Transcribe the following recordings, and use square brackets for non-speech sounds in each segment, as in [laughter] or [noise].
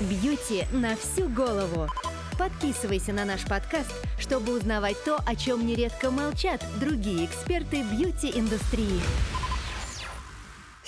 Бьюти на всю голову. Подписывайся на наш подкаст, чтобы узнавать то, о чем нередко молчат другие эксперты бьюти-индустрии.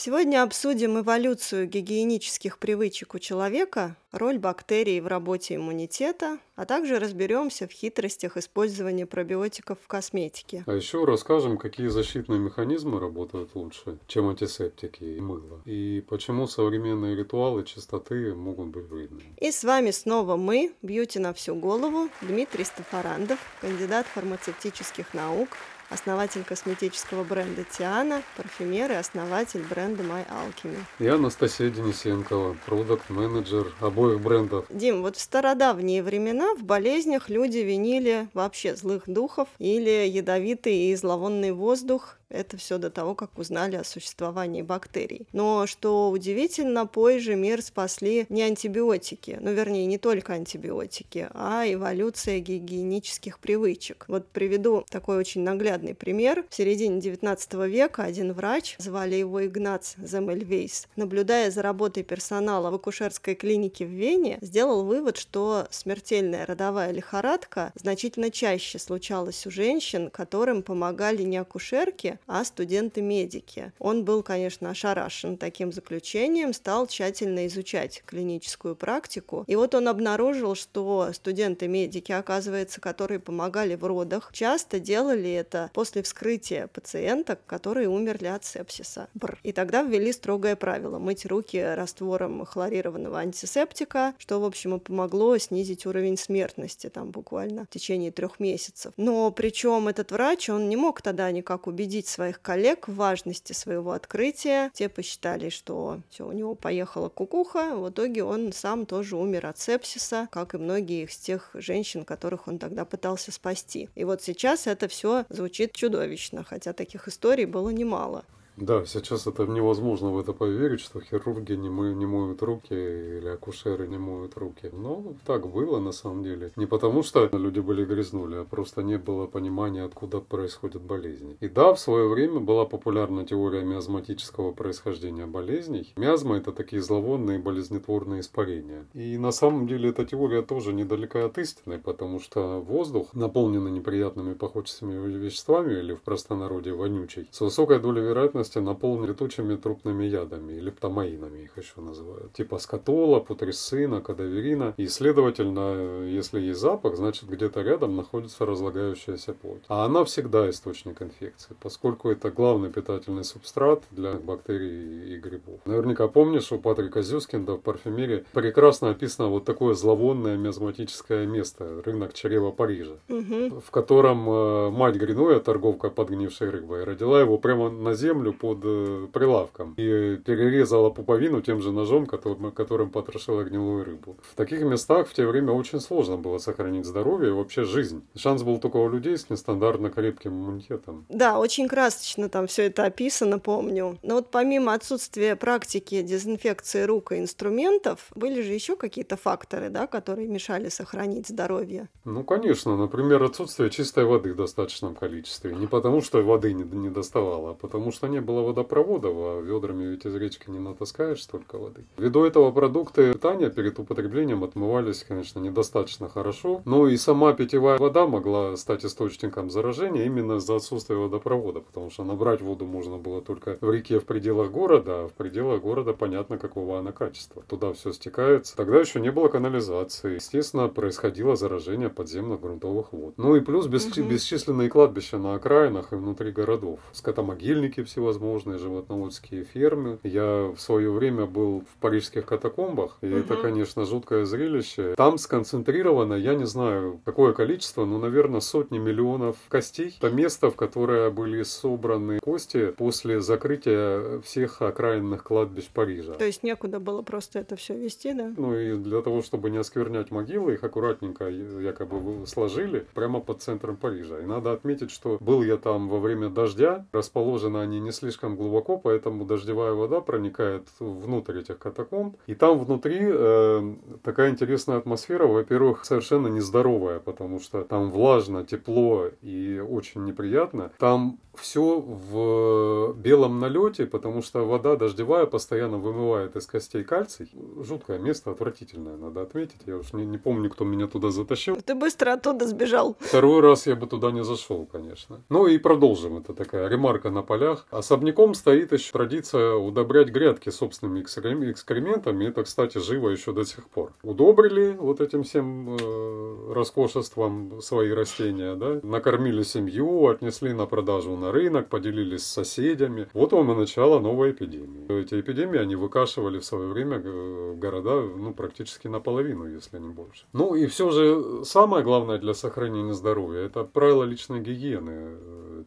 Сегодня обсудим эволюцию гигиенических привычек у человека, роль бактерий в работе иммунитета, а также разберемся в хитростях использования пробиотиков в косметике. А еще расскажем, какие защитные механизмы работают лучше, чем антисептики и мыло, и почему современные ритуалы чистоты могут быть вредны. И с вами снова мы, бьюти на всю голову, Дмитрий Стафарандов, кандидат фармацевтических наук, основатель косметического бренда Тиана, парфюмер и основатель бренда My Alchemy. Я Анастасия Денисенкова, продукт-менеджер обоих брендов. Дим, вот в стародавние времена в болезнях люди винили вообще злых духов или ядовитый и зловонный воздух, это все до того, как узнали о существовании бактерий. Но что удивительно, позже мир спасли не антибиотики, ну вернее не только антибиотики, а эволюция гигиенических привычек. Вот приведу такой очень наглядный пример. В середине 19 века один врач, звали его Игнац Земельвейс, наблюдая за работой персонала в акушерской клинике в Вене, сделал вывод, что смертельная родовая лихорадка значительно чаще случалась у женщин, которым помогали не акушерки, а студенты-медики. Он был, конечно, ошарашен таким заключением, стал тщательно изучать клиническую практику. И вот он обнаружил, что студенты-медики, оказывается, которые помогали в родах, часто делали это после вскрытия пациенток, которые умерли от сепсиса. Бр. И тогда ввели строгое правило – мыть руки раствором хлорированного антисептика, что, в общем, и помогло снизить уровень смертности там буквально в течение трех месяцев. Но причем этот врач, он не мог тогда никак убедить своих коллег в важности своего открытия. Те посчитали, что все, у него поехала кукуха. В итоге он сам тоже умер от сепсиса, как и многие из тех женщин, которых он тогда пытался спасти. И вот сейчас это все звучит чудовищно, хотя таких историй было немало. Да, сейчас это невозможно в это поверить, что хирурги не, мы, не моют руки или акушеры не моют руки. Но так было на самом деле. Не потому, что люди были грязнули, а просто не было понимания, откуда происходят болезни. И да, в свое время была популярна теория миазматического происхождения болезней. Миазма – это такие зловонные болезнетворные испарения. И на самом деле эта теория тоже недалека от истины, потому что воздух, наполненный неприятными пахучими веществами или в простонародье вонючий, с высокой долей вероятности части наполнены летучими трупными ядами, или птомаинами их еще называют. Типа скатола, путресина, кадаверина. И, следовательно, если есть запах, значит где-то рядом находится разлагающаяся плоть. А она всегда источник инфекции, поскольку это главный питательный субстрат для бактерий и грибов. Наверняка помнишь, у Патрика Зюскинда в парфюмерии прекрасно описано вот такое зловонное миазматическое место, рынок чрева Парижа, угу. в котором э, мать Гринуя, торговка подгнившей рыбой, родила его прямо на землю под э, прилавком и перерезала пуповину тем же ножом, которым, которым потрошила гнилую рыбу. В таких местах в те время очень сложно было сохранить здоровье и вообще жизнь. Шанс был только у людей с нестандартно крепким иммунитетом. Да, очень красочно там все это описано, помню. Но вот помимо отсутствия практики дезинфекции рук и инструментов, были же еще какие-то факторы, да, которые мешали сохранить здоровье? Ну, конечно. Например, отсутствие чистой воды в достаточном количестве. Не потому, что воды не, не доставало, а потому что не было водопроводов, а ведрами ведь из речки не натаскаешь столько воды. Ввиду этого продукты питания перед употреблением отмывались, конечно, недостаточно хорошо, но и сама питьевая вода могла стать источником заражения именно из-за отсутствия водопровода, потому что набрать воду можно было только в реке в пределах города, а в пределах города понятно, какого она качества. Туда все стекается. Тогда еще не было канализации. Естественно, происходило заражение подземных грунтовых вод. Ну и плюс бесч... бесчисленные кладбища на окраинах и внутри городов. Скотомогильники всевозможные всевозможные животноводские фермы. Я в свое время был в парижских катакомбах, и угу. это, конечно, жуткое зрелище. Там сконцентрировано, я не знаю, какое количество, но, наверное, сотни миллионов костей. Это место, в которое были собраны кости после закрытия всех окраинных кладбищ Парижа. То есть некуда было просто это все вести, да? Ну и для того, чтобы не осквернять могилы, их аккуратненько якобы сложили прямо под центром Парижа. И надо отметить, что был я там во время дождя, расположены они не слишком глубоко, поэтому дождевая вода проникает внутрь этих катакомб. И там внутри э, такая интересная атмосфера, во-первых, совершенно нездоровая, потому что там влажно, тепло и очень неприятно. Там все в белом налете, потому что вода дождевая постоянно вымывает из костей кальций. Жуткое место, отвратительное, надо отметить. Я уж не, не помню, кто меня туда затащил. Ты быстро оттуда сбежал. Второй раз я бы туда не зашел, конечно. Ну и продолжим. Это такая ремарка на полях. Особняком стоит еще традиция удобрять грядки собственными экскрементами. Это, кстати, живо еще до сих пор. Удобрили вот этим всем э, роскошеством свои растения, да? накормили семью, отнесли на продажу на рынок, поделились с соседями. Вот вам и начало новой эпидемии. Эти эпидемии они выкашивали в свое время э, города ну, практически наполовину, если не больше. Ну и все же самое главное для сохранения здоровья – это правило личной гигиены.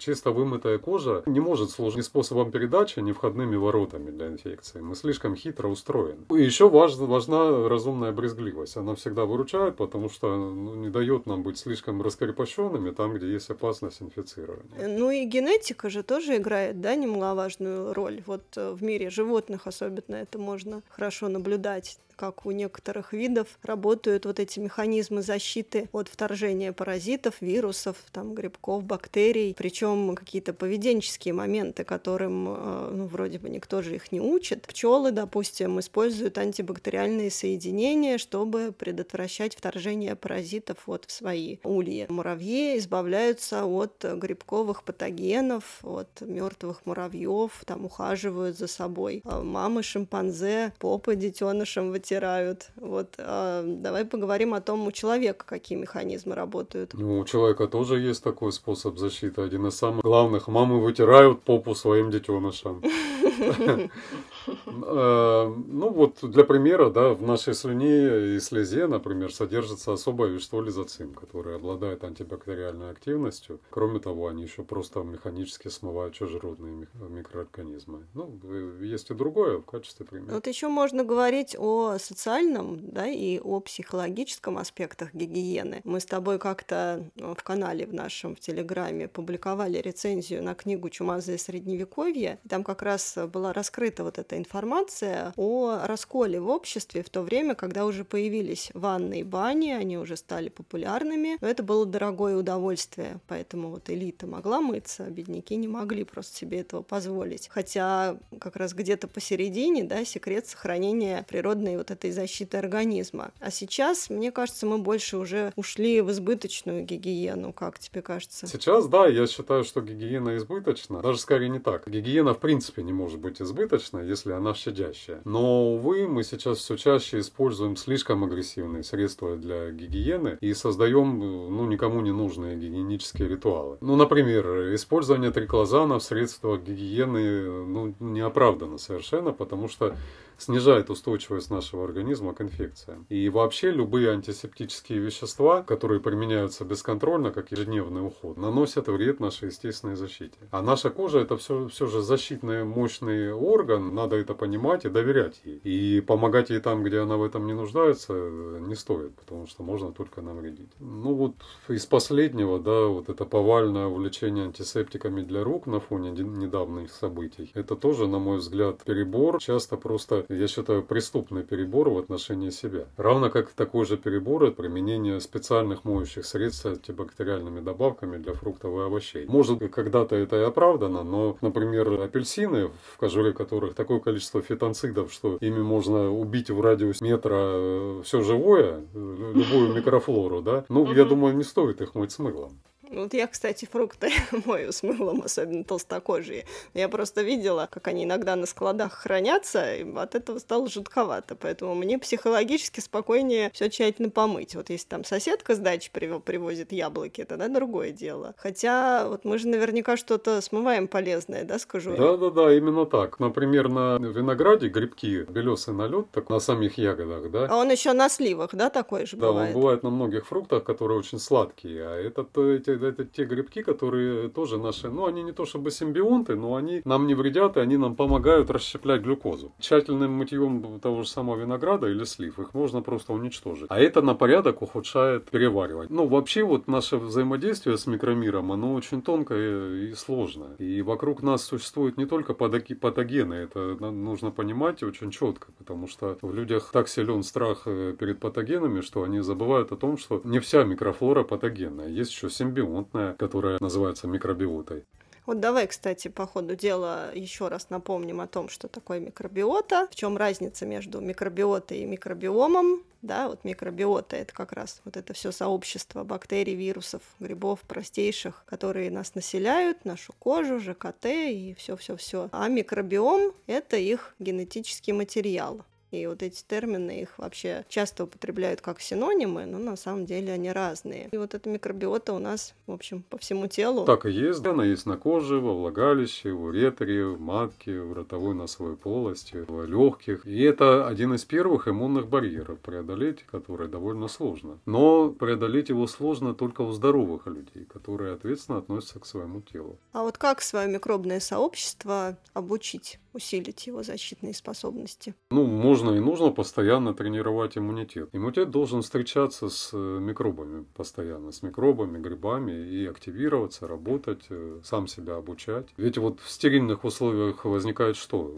Чисто вымытая кожа не может служить ни способом передачи, ни входными воротами для инфекции. Мы слишком хитро устроены. И еще важна, важна разумная брезгливость. Она всегда выручает, потому что ну, не дает нам быть слишком раскрепощенными там, где есть опасность инфицирования. Ну и генетика же тоже играет, да, немаловажную роль. Вот э, в мире животных особенно это можно хорошо наблюдать как у некоторых видов работают вот эти механизмы защиты от вторжения паразитов, вирусов, там, грибков, бактерий, причем какие-то поведенческие моменты, которым, э, ну, вроде бы никто же их не учит. Пчелы, допустим, используют антибактериальные соединения, чтобы предотвращать вторжение паразитов вот в свои ульи. Муравьи избавляются от грибковых патогенов, от мертвых муравьев, там ухаживают за собой. А мамы шимпанзе попы детенышам вытягивают стирают. Вот, а давай поговорим о том, у человека какие механизмы работают. Ну, у человека тоже есть такой способ защиты. Один из самых главных. Мамы вытирают попу своим детенышам. [laughs] Э, ну вот для примера, да, в нашей слюне и слезе, например, содержится особое вещество лизоцим, которое обладает антибактериальной активностью. Кроме того, они еще просто механически смывают чужеродные микроорганизмы. Ну, есть и другое в качестве примера. Вот еще можно говорить о социальном, да, и о психологическом аспектах гигиены. Мы с тобой как-то в канале в нашем в Телеграме публиковали рецензию на книгу «Чумазое средневековье». И там как раз была раскрыта вот эта информация о расколе в обществе в то время, когда уже появились ванны и бани, они уже стали популярными. Но это было дорогое удовольствие, поэтому вот элита могла мыться, а бедняки не могли просто себе этого позволить. Хотя как раз где-то посередине, да, секрет сохранения природной вот этой защиты организма. А сейчас, мне кажется, мы больше уже ушли в избыточную гигиену, как тебе кажется? Сейчас, да, я считаю, что гигиена избыточна. Даже скорее не так. Гигиена в принципе не может быть избыточной, если она щадящая. Но, увы, мы сейчас все чаще используем слишком агрессивные средства для гигиены и создаем, ну, никому не нужные гигиенические ритуалы. Ну, например, использование триклозана в средствах гигиены, ну, не оправдано совершенно, потому что снижает устойчивость нашего организма к инфекциям. И вообще любые антисептические вещества, которые применяются бесконтрольно, как ежедневный уход, наносят вред нашей естественной защите. А наша кожа это все, все же защитный мощный орган, надо это понимать и доверять ей. И помогать ей там, где она в этом не нуждается, не стоит, потому что можно только навредить. Ну вот из последнего, да, вот это повальное увлечение антисептиками для рук на фоне недавних событий, это тоже, на мой взгляд, перебор. Часто просто я считаю, преступный перебор в отношении себя. Равно как такой же перебор это применение специальных моющих средств с антибактериальными добавками для фруктов и овощей. Может, когда-то это и оправдано, но, например, апельсины, в кожуре которых такое количество фитонцидов, что ими можно убить в радиусе метра э, все живое, э, любую микрофлору, да, ну, я думаю, не стоит их мыть с мылом. Вот я, кстати, фрукты [laughs] мою с мылом, особенно толстокожие. Я просто видела, как они иногда на складах хранятся, и от этого стало жутковато. Поэтому мне психологически спокойнее все тщательно помыть. Вот если там соседка с дачи привозит яблоки, тогда другое дело. Хотя вот мы же наверняка что-то смываем полезное, да, скажу? Да-да-да, именно так. Например, на винограде грибки, белесый налет, так на самих ягодах, да. А он еще на сливах, да, такой же да, бывает? Да, он бывает на многих фруктах, которые очень сладкие, а этот, эти это те грибки, которые тоже наши, ну, они не то чтобы симбионты, но они нам не вредят, и они нам помогают расщеплять глюкозу. Тщательным мытьем того же самого винограда или слив их можно просто уничтожить. А это на порядок ухудшает переваривание. Ну, вообще вот наше взаимодействие с микромиром, оно очень тонкое и сложное. И вокруг нас существуют не только патогены, это нужно понимать очень четко, потому что в людях так силен страх э, перед патогенами, что они забывают о том, что не вся микрофлора патогенная. Есть еще симбион комнатная, которая называется микробиотой. Вот давай, кстати, по ходу дела еще раз напомним о том, что такое микробиота, в чем разница между микробиотой и микробиомом, да, вот микробиота это как раз вот это все сообщество бактерий, вирусов, грибов простейших, которые нас населяют, нашу кожу, ЖКТ и все-все-все. А микробиом это их генетический материал. И вот эти термины их вообще часто употребляют как синонимы, но на самом деле они разные. И вот эта микробиота у нас, в общем, по всему телу. Так и есть. Она есть на коже, во влагалище, в уретре, в матке, в ротовой носовой полости, в легких. И это один из первых иммунных барьеров, преодолеть который довольно сложно. Но преодолеть его сложно только у здоровых людей, которые ответственно относятся к своему телу. А вот как свое микробное сообщество обучить? Усилить его защитные способности. Ну, можно и нужно постоянно тренировать иммунитет. Иммунитет должен встречаться с э, микробами постоянно, с микробами, грибами и активироваться, работать, э, сам себя обучать. Ведь вот в стерильных условиях возникает что?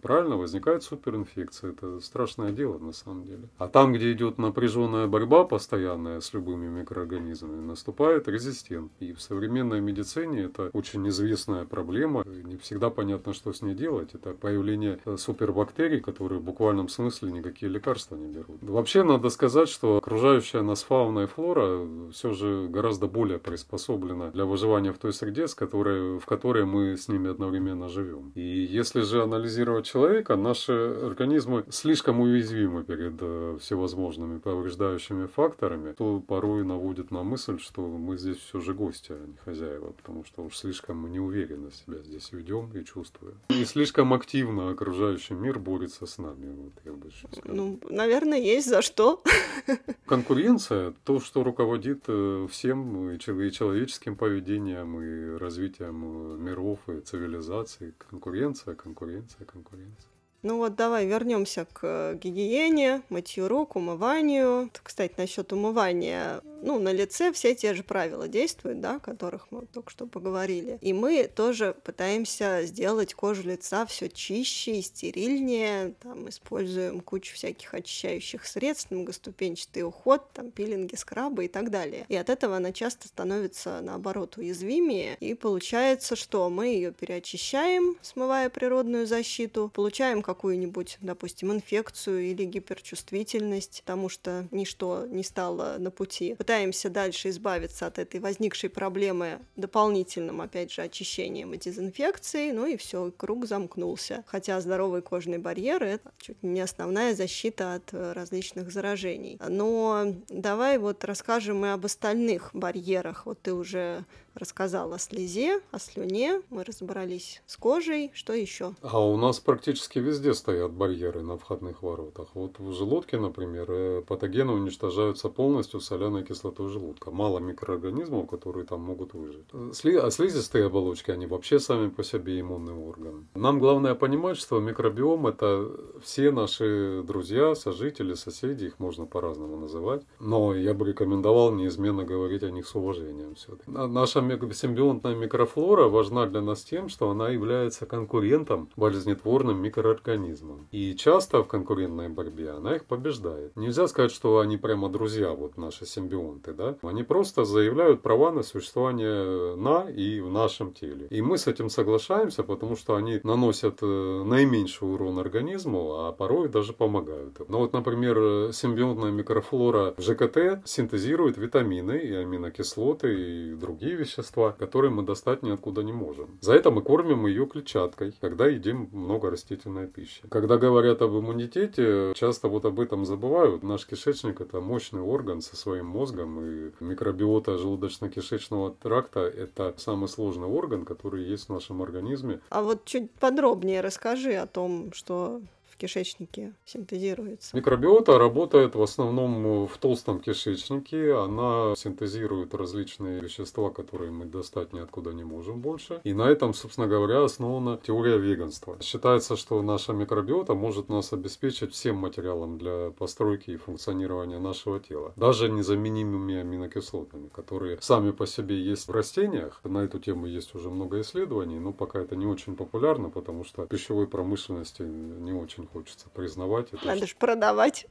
Правильно, возникает суперинфекция. Это страшное дело на самом деле. А там, где идет напряженная борьба постоянная с любыми микроорганизмами, наступает резистент. И в современной медицине это очень известная проблема. Не всегда понятно, что с ней делать сказать, это появление э, супербактерий, которые в буквальном смысле никакие лекарства не берут. Вообще надо сказать, что окружающая нас фауна и флора все же гораздо более приспособлена для выживания в той среде, с которой, в которой мы с ними одновременно живем. И если же анализировать человека, наши организмы слишком уязвимы перед э, всевозможными повреждающими факторами, то порой наводит на мысль, что мы здесь все же гости, а не хозяева, потому что уж слишком мы неуверенно себя здесь ведем и чувствуем. И слишком слишком активно окружающий мир борется с нами, вот я бы. Ну, наверное, есть за что. [laughs] Конкуренция, то, что руководит э, всем и человеческим поведением, и развитием э, миров и цивилизаций. Конкуренция, конкуренция, конкуренция. Ну вот давай вернемся к э, гигиене, мытью рук, умыванию. Кстати, насчет умывания, ну, на лице все те же правила действуют, да, о которых мы только что поговорили. И мы тоже пытаемся сделать кожу лица все чище и стерильнее. Там используем кучу всяких очищающих средств, многоступенчатый уход, там пилинги, скрабы и так далее. И от этого она часто становится, наоборот, уязвимее. И получается, что мы ее переочищаем, смывая природную защиту, получаем какую-нибудь, допустим, инфекцию или гиперчувствительность, потому что ничто не стало на пути. Пытаемся дальше избавиться от этой возникшей проблемы дополнительным, опять же, очищением и дезинфекцией, ну и все, круг замкнулся. Хотя здоровый кожный барьер — это чуть не основная защита от э, различных заражений. Но давай вот расскажем мы об остальных барьерах. Вот ты уже рассказал о слезе, о слюне, мы разобрались с кожей, что еще? А у нас практически везде стоят барьеры на входных воротах. Вот в желудке, например, э, патогены уничтожаются полностью соляной кислотой желудка. Мало микроорганизмов, которые там могут выжить. Сли... А слизистые оболочки, они вообще сами по себе иммунный орган. Нам главное понимать, что микробиом это все наши друзья, сожители, соседи, их можно по-разному называть. Но я бы рекомендовал неизменно говорить о них с уважением все-таки. Наша симбионтная микрофлора важна для нас тем, что она является конкурентом болезнетворным микроорганизмам. И часто в конкурентной борьбе она их побеждает. Нельзя сказать, что они прямо друзья, вот наши симбионты, да? Они просто заявляют права на существование на и в нашем теле. И мы с этим соглашаемся, потому что они наносят э, наименьший урон организму, а порой даже помогают. Но вот, например, симбионтная микрофлора ЖКТ синтезирует витамины и аминокислоты и другие вещества вещества, которые мы достать ниоткуда не можем. За это мы кормим ее клетчаткой, когда едим много растительной пищи. Когда говорят об иммунитете, часто вот об этом забывают. Наш кишечник это мощный орган со своим мозгом, и микробиота желудочно-кишечного тракта это самый сложный орган, который есть в нашем организме. А вот чуть подробнее расскажи о том, что кишечнике синтезируется? Микробиота работает в основном в толстом кишечнике. Она синтезирует различные вещества, которые мы достать ниоткуда не можем больше. И на этом, собственно говоря, основана теория веганства. Считается, что наша микробиота может нас обеспечить всем материалом для постройки и функционирования нашего тела. Даже незаменимыми аминокислотами, которые сами по себе есть в растениях. На эту тему есть уже много исследований, но пока это не очень популярно, потому что в пищевой промышленности не очень очень хочется признавать. Это надо же продавать.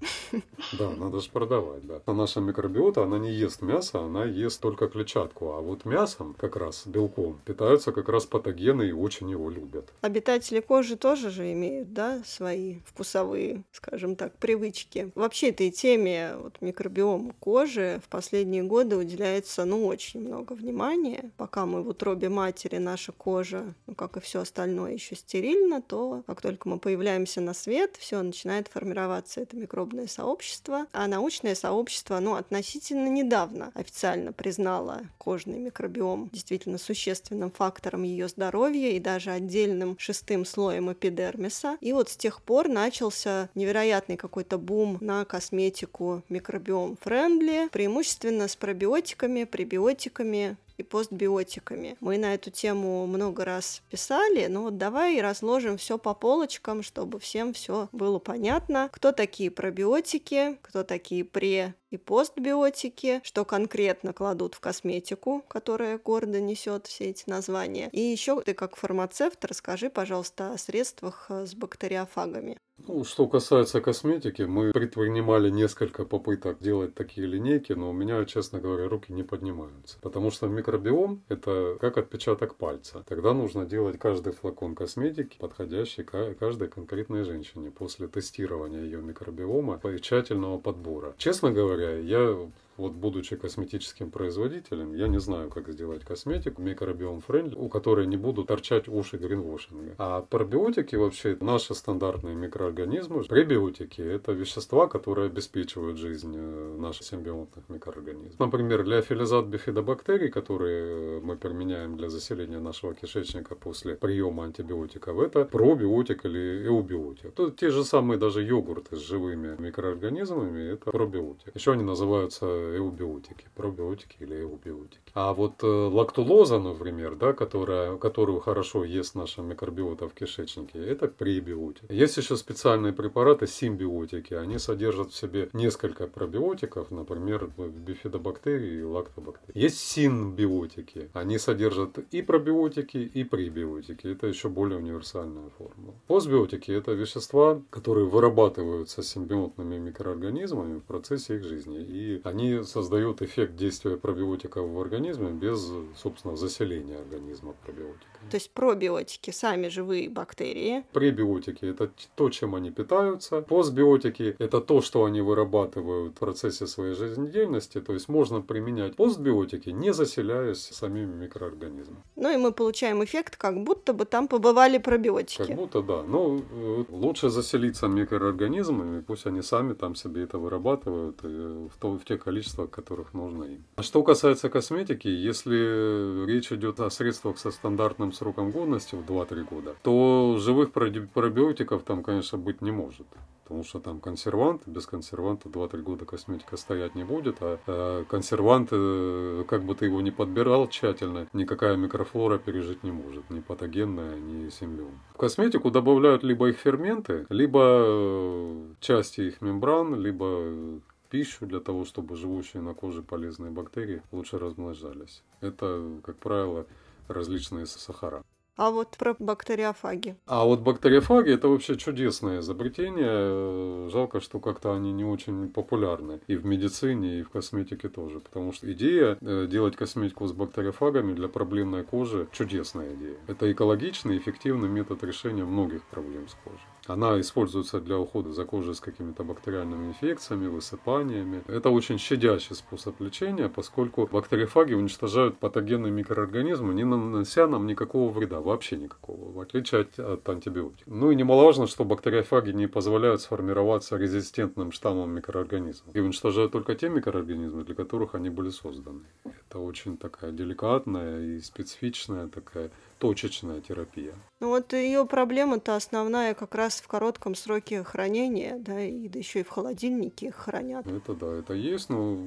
Да, надо же продавать, да. А наша микробиота, она не ест мясо, она ест только клетчатку. А вот мясом, как раз белком, питаются как раз патогены и очень его любят. Обитатели кожи тоже же имеют, да, свои вкусовые, скажем так, привычки. Вообще этой теме вот, микробиома кожи в последние годы уделяется, ну, очень много внимания. Пока мы в утробе матери, наша кожа, ну, как и все остальное, еще стерильно, то как только мы появляемся на свет, все начинает формироваться это микробное сообщество. А научное сообщество, ну, относительно недавно официально признало кожный микробиом действительно существенным фактором ее здоровья и даже отдельным шестым слоем эпидермиса. И вот с тех пор начался невероятный какой-то бум на косметику микробиом френдли, преимущественно с пробиотиками, пребиотиками и постбиотиками. Мы на эту тему много раз писали, но вот давай разложим все по полочкам, чтобы всем все было понятно, кто такие пробиотики, кто такие пре и постбиотики, что конкретно кладут в косметику, которая гордо несет все эти названия. И еще ты как фармацевт расскажи, пожалуйста, о средствах э, с бактериофагами. Ну, что касается косметики, мы предпринимали несколько попыток делать такие линейки, но у меня, честно говоря, руки не поднимаются. Потому что микробиом – это как отпечаток пальца. Тогда нужно делать каждый флакон косметики, подходящий каждой конкретной женщине после тестирования ее микробиома и тщательного подбора. Честно говоря, говоря, я вот будучи косметическим производителем, я не знаю, как сделать косметику микробиом френдли, у которой не будут торчать уши гринвошинга. А пробиотики вообще наши стандартные микроорганизмы. Пребиотики – это вещества, которые обеспечивают жизнь э, наших симбионтных микроорганизмов. Например, леофилизат бифидобактерий, которые э, мы применяем для заселения нашего кишечника после приема антибиотиков, это пробиотик или эубиотик. Тут те же самые даже йогурты с живыми микроорганизмами – это пробиотик. Еще они называются эубиотики, пробиотики или эубиотики. А вот э, лактулоза, например, да, которая, которую хорошо ест наша микробиота в кишечнике, это пребиотик. Есть еще специальные препараты, симбиотики. Они содержат в себе несколько пробиотиков, например, бифидобактерии и лактобактерии. Есть синбиотики. Они содержат и пробиотики, и пребиотики. Это еще более универсальная формула. Постбиотики – это вещества, которые вырабатываются симбионтными микроорганизмами в процессе их жизни. И они создают эффект действия пробиотиков в организме без, собственно, заселения организма пробиотиками. То есть пробиотики сами живые бактерии. Пребиотики – это то, чем они питаются. Постбиотики – это то, что они вырабатывают в процессе своей жизнедеятельности. То есть можно применять постбиотики, не заселяясь самими микроорганизмами. Ну и мы получаем эффект, как будто бы там побывали пробиотики. Как будто да. Но э, лучше заселиться микроорганизмами, пусть они сами там себе это вырабатывают э, в, то, в те количества, которых нужно им. А что касается косметики, если речь идет о средствах со стандартным сроком годности в 2-3 года, то живых пробиотиков там, конечно, быть не может потому что там консервант, без консерванта 2-3 года косметика стоять не будет, а, а консервант, э, как бы ты его не подбирал тщательно, никакая микрофлора пережить не может, ни патогенная, ни симбиом. В косметику добавляют либо их ферменты, либо э, части их мембран, либо пищу для того, чтобы живущие на коже полезные бактерии лучше размножались. Это, как правило, различные сахара. А вот про бактериофаги. А вот бактериофаги это вообще чудесное изобретение. Жалко, что как-то они не очень популярны и в медицине, и в косметике тоже. Потому что идея э, делать косметику с бактериофагами для проблемной кожи чудесная идея. Это экологичный, эффективный метод решения многих проблем с кожей. Она используется для ухода за кожей с какими-то бактериальными инфекциями, высыпаниями. Это очень щадящий способ лечения, поскольку бактериофаги уничтожают патогенные микроорганизмы, не нанося нам никакого вреда, вообще никакого, в отличие от, от антибиотиков. Ну и немаловажно, что бактериофаги не позволяют сформироваться резистентным штаммам микроорганизмов и уничтожают только те микроорганизмы, для которых они были созданы. Это очень такая деликатная и специфичная такая точечная терапия. Ну вот ее проблема-то основная как раз в коротком сроке хранения, да, и да еще и в холодильнике их хранят. Это да, это есть, но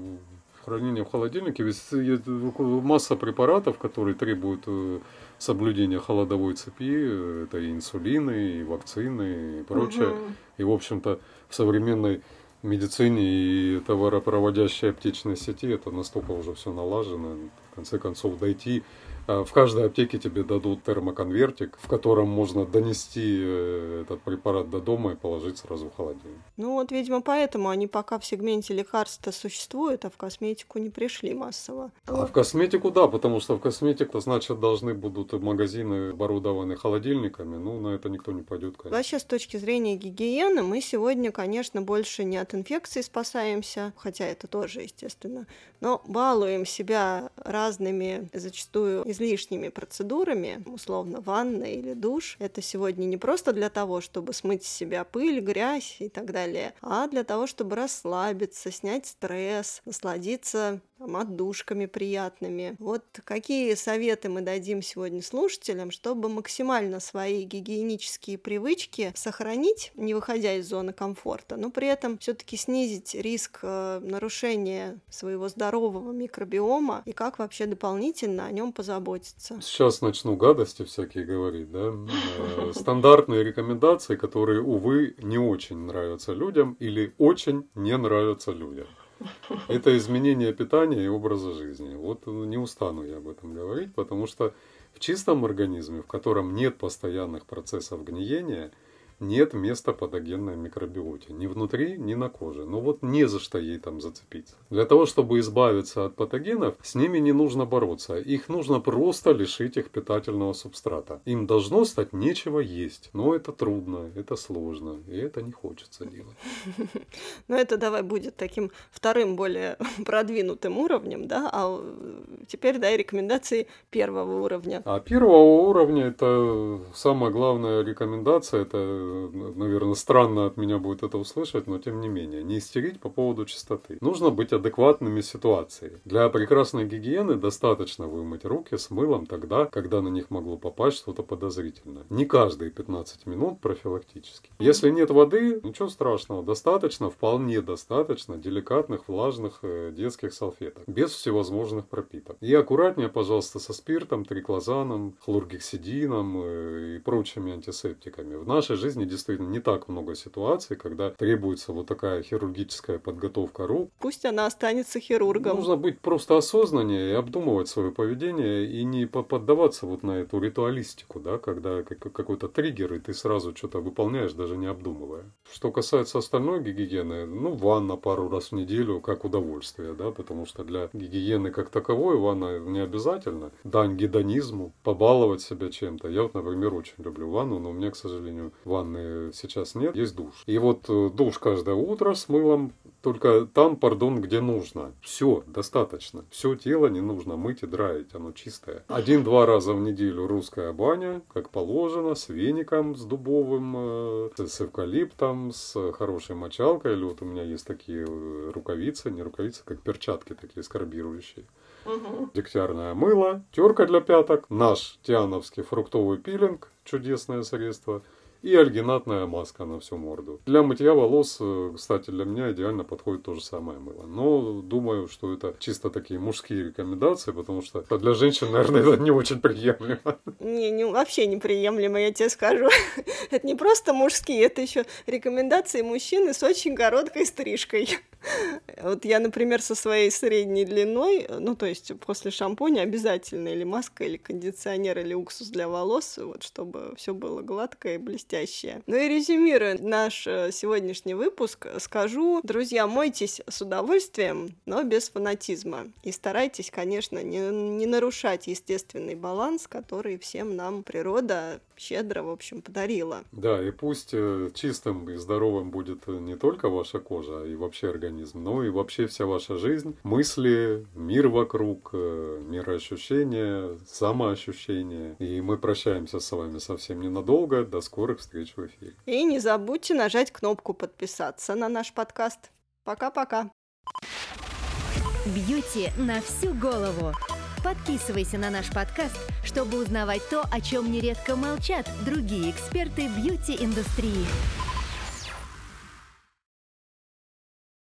хранение в холодильнике, ведь есть масса препаратов, которые требуют э, соблюдения холодовой цепи, это и инсулины, и вакцины, и прочее. Угу. И, в общем-то, в современной медицине и товаропроводящей аптечной сети это настолько уже все налажено, В конце концов, дойти в каждой аптеке тебе дадут термоконвертик, в котором можно донести э, этот препарат до дома и положить сразу в холодильник. Ну вот, видимо, поэтому они пока в сегменте лекарств существуют, а в косметику не пришли массово. А в косметику да, потому что в косметику, значит, должны будут магазины оборудованы холодильниками. Ну, на это никто не пойдет, конечно. Вообще, с точки зрения гигиены, мы сегодня, конечно, больше не от инфекции спасаемся, хотя это тоже, естественно, но балуем себя разными, зачастую излишними процедурами, условно ванна или душ, это сегодня не просто для того, чтобы смыть с себя пыль, грязь и так далее, а для того, чтобы расслабиться, снять стресс, насладиться там, отдушками приятными. Вот какие советы мы дадим сегодня слушателям, чтобы максимально свои гигиенические привычки сохранить, не выходя из зоны комфорта, но при этом все-таки снизить риск э, нарушения своего здорового микробиома и как вообще дополнительно о нем позаботиться. Сейчас начну гадости всякие говорить, да. Э, стандартные рекомендации, которые, увы, не очень нравятся людям или очень не нравятся людям. Это изменение питания и образа жизни. Вот не устану я об этом говорить, потому что в чистом организме, в котором нет постоянных процессов гниения – нет места патогенной микробиоте. Ни внутри, ни на коже. Ну вот не за что ей там зацепиться. Для того, чтобы избавиться от патогенов, с ними не нужно бороться. Их нужно просто лишить их питательного субстрата. Им должно стать нечего есть. Но это трудно, это сложно, и это не хочется делать. [laughs] Ну это давай будет таким вторым, более [laughs] продвинутым уровнем, да? А теперь дай рекомендации первого уровня. А первого уровня это самая главная рекомендация, это наверное, странно от меня будет это услышать, но тем не менее, не истерить по поводу чистоты. Нужно быть адекватными ситуацией. Для прекрасной гигиены достаточно вымыть руки с мылом тогда, когда на них могло попасть что-то подозрительное. Не каждые 15 минут профилактически. Если нет воды, ничего страшного, достаточно, вполне достаточно деликатных влажных э, детских салфеток, без всевозможных пропиток. И аккуратнее, пожалуйста, со спиртом, триклозаном, хлоргексидином э, и прочими антисептиками. В нашей жизни жизни действительно не так много ситуаций, когда требуется вот такая хирургическая подготовка рук. Пусть она останется хирургом. Нужно быть просто осознаннее и обдумывать свое поведение и не поддаваться вот на эту ритуалистику, да, когда какой-то триггер, и ты сразу что-то выполняешь, даже не обдумывая. Что касается остальной гигиены, ну, ванна пару раз в неделю как удовольствие, да, потому что для гигиены как таковой ванна не обязательно. Дань гедонизму, побаловать себя чем-то. Я вот, например, очень люблю ванну, но у меня, к сожалению, ванны сейчас нет, есть душ. И вот э, душ каждое утро с мылом, только там, пардон, где нужно. Все, достаточно. Все тело не нужно мыть и драить, оно чистое. Один-два раза в неделю русская баня, как положено, с веником, с дубовым, э, с эвкалиптом, с хорошей мочалкой. Или вот у меня есть такие э, рукавицы, не рукавицы, как перчатки такие скорбирующие. Угу. Дегтярное мыло, терка для пяток, наш тиановский фруктовый пилинг, чудесное средство – и альгинатная маска на всю морду. Для мытья волос, э, кстати, для меня идеально подходит то же самое мыло. Но думаю, что это чисто такие мужские рекомендации, потому что для женщин, наверное, это не очень приемлемо. Не, не вообще неприемлемо, я тебе скажу. [laughs] это не просто мужские, это еще рекомендации мужчины с очень короткой стрижкой. Вот я, например, со своей средней длиной, ну, то есть после шампуня обязательно или маска, или кондиционер, или уксус для волос, вот, чтобы все было гладкое и блестящее. Ну и резюмируя наш э, сегодняшний выпуск, скажу, друзья, мойтесь с удовольствием, но без фанатизма. И старайтесь, конечно, не, не нарушать естественный баланс, который всем нам природа щедро, в общем, подарила. Да, и пусть э, чистым и здоровым будет не только ваша кожа, а и вообще организм, но и вообще вся ваша жизнь, мысли, мир вокруг, э, мироощущение, самоощущение. И мы прощаемся с вами совсем ненадолго. До скорых встреч в эфире. И не забудьте нажать кнопку подписаться на наш подкаст. Пока-пока. Бьюти на всю голову. Подписывайся на наш подкаст, чтобы узнавать то, о чем нередко молчат другие эксперты бьюти-индустрии.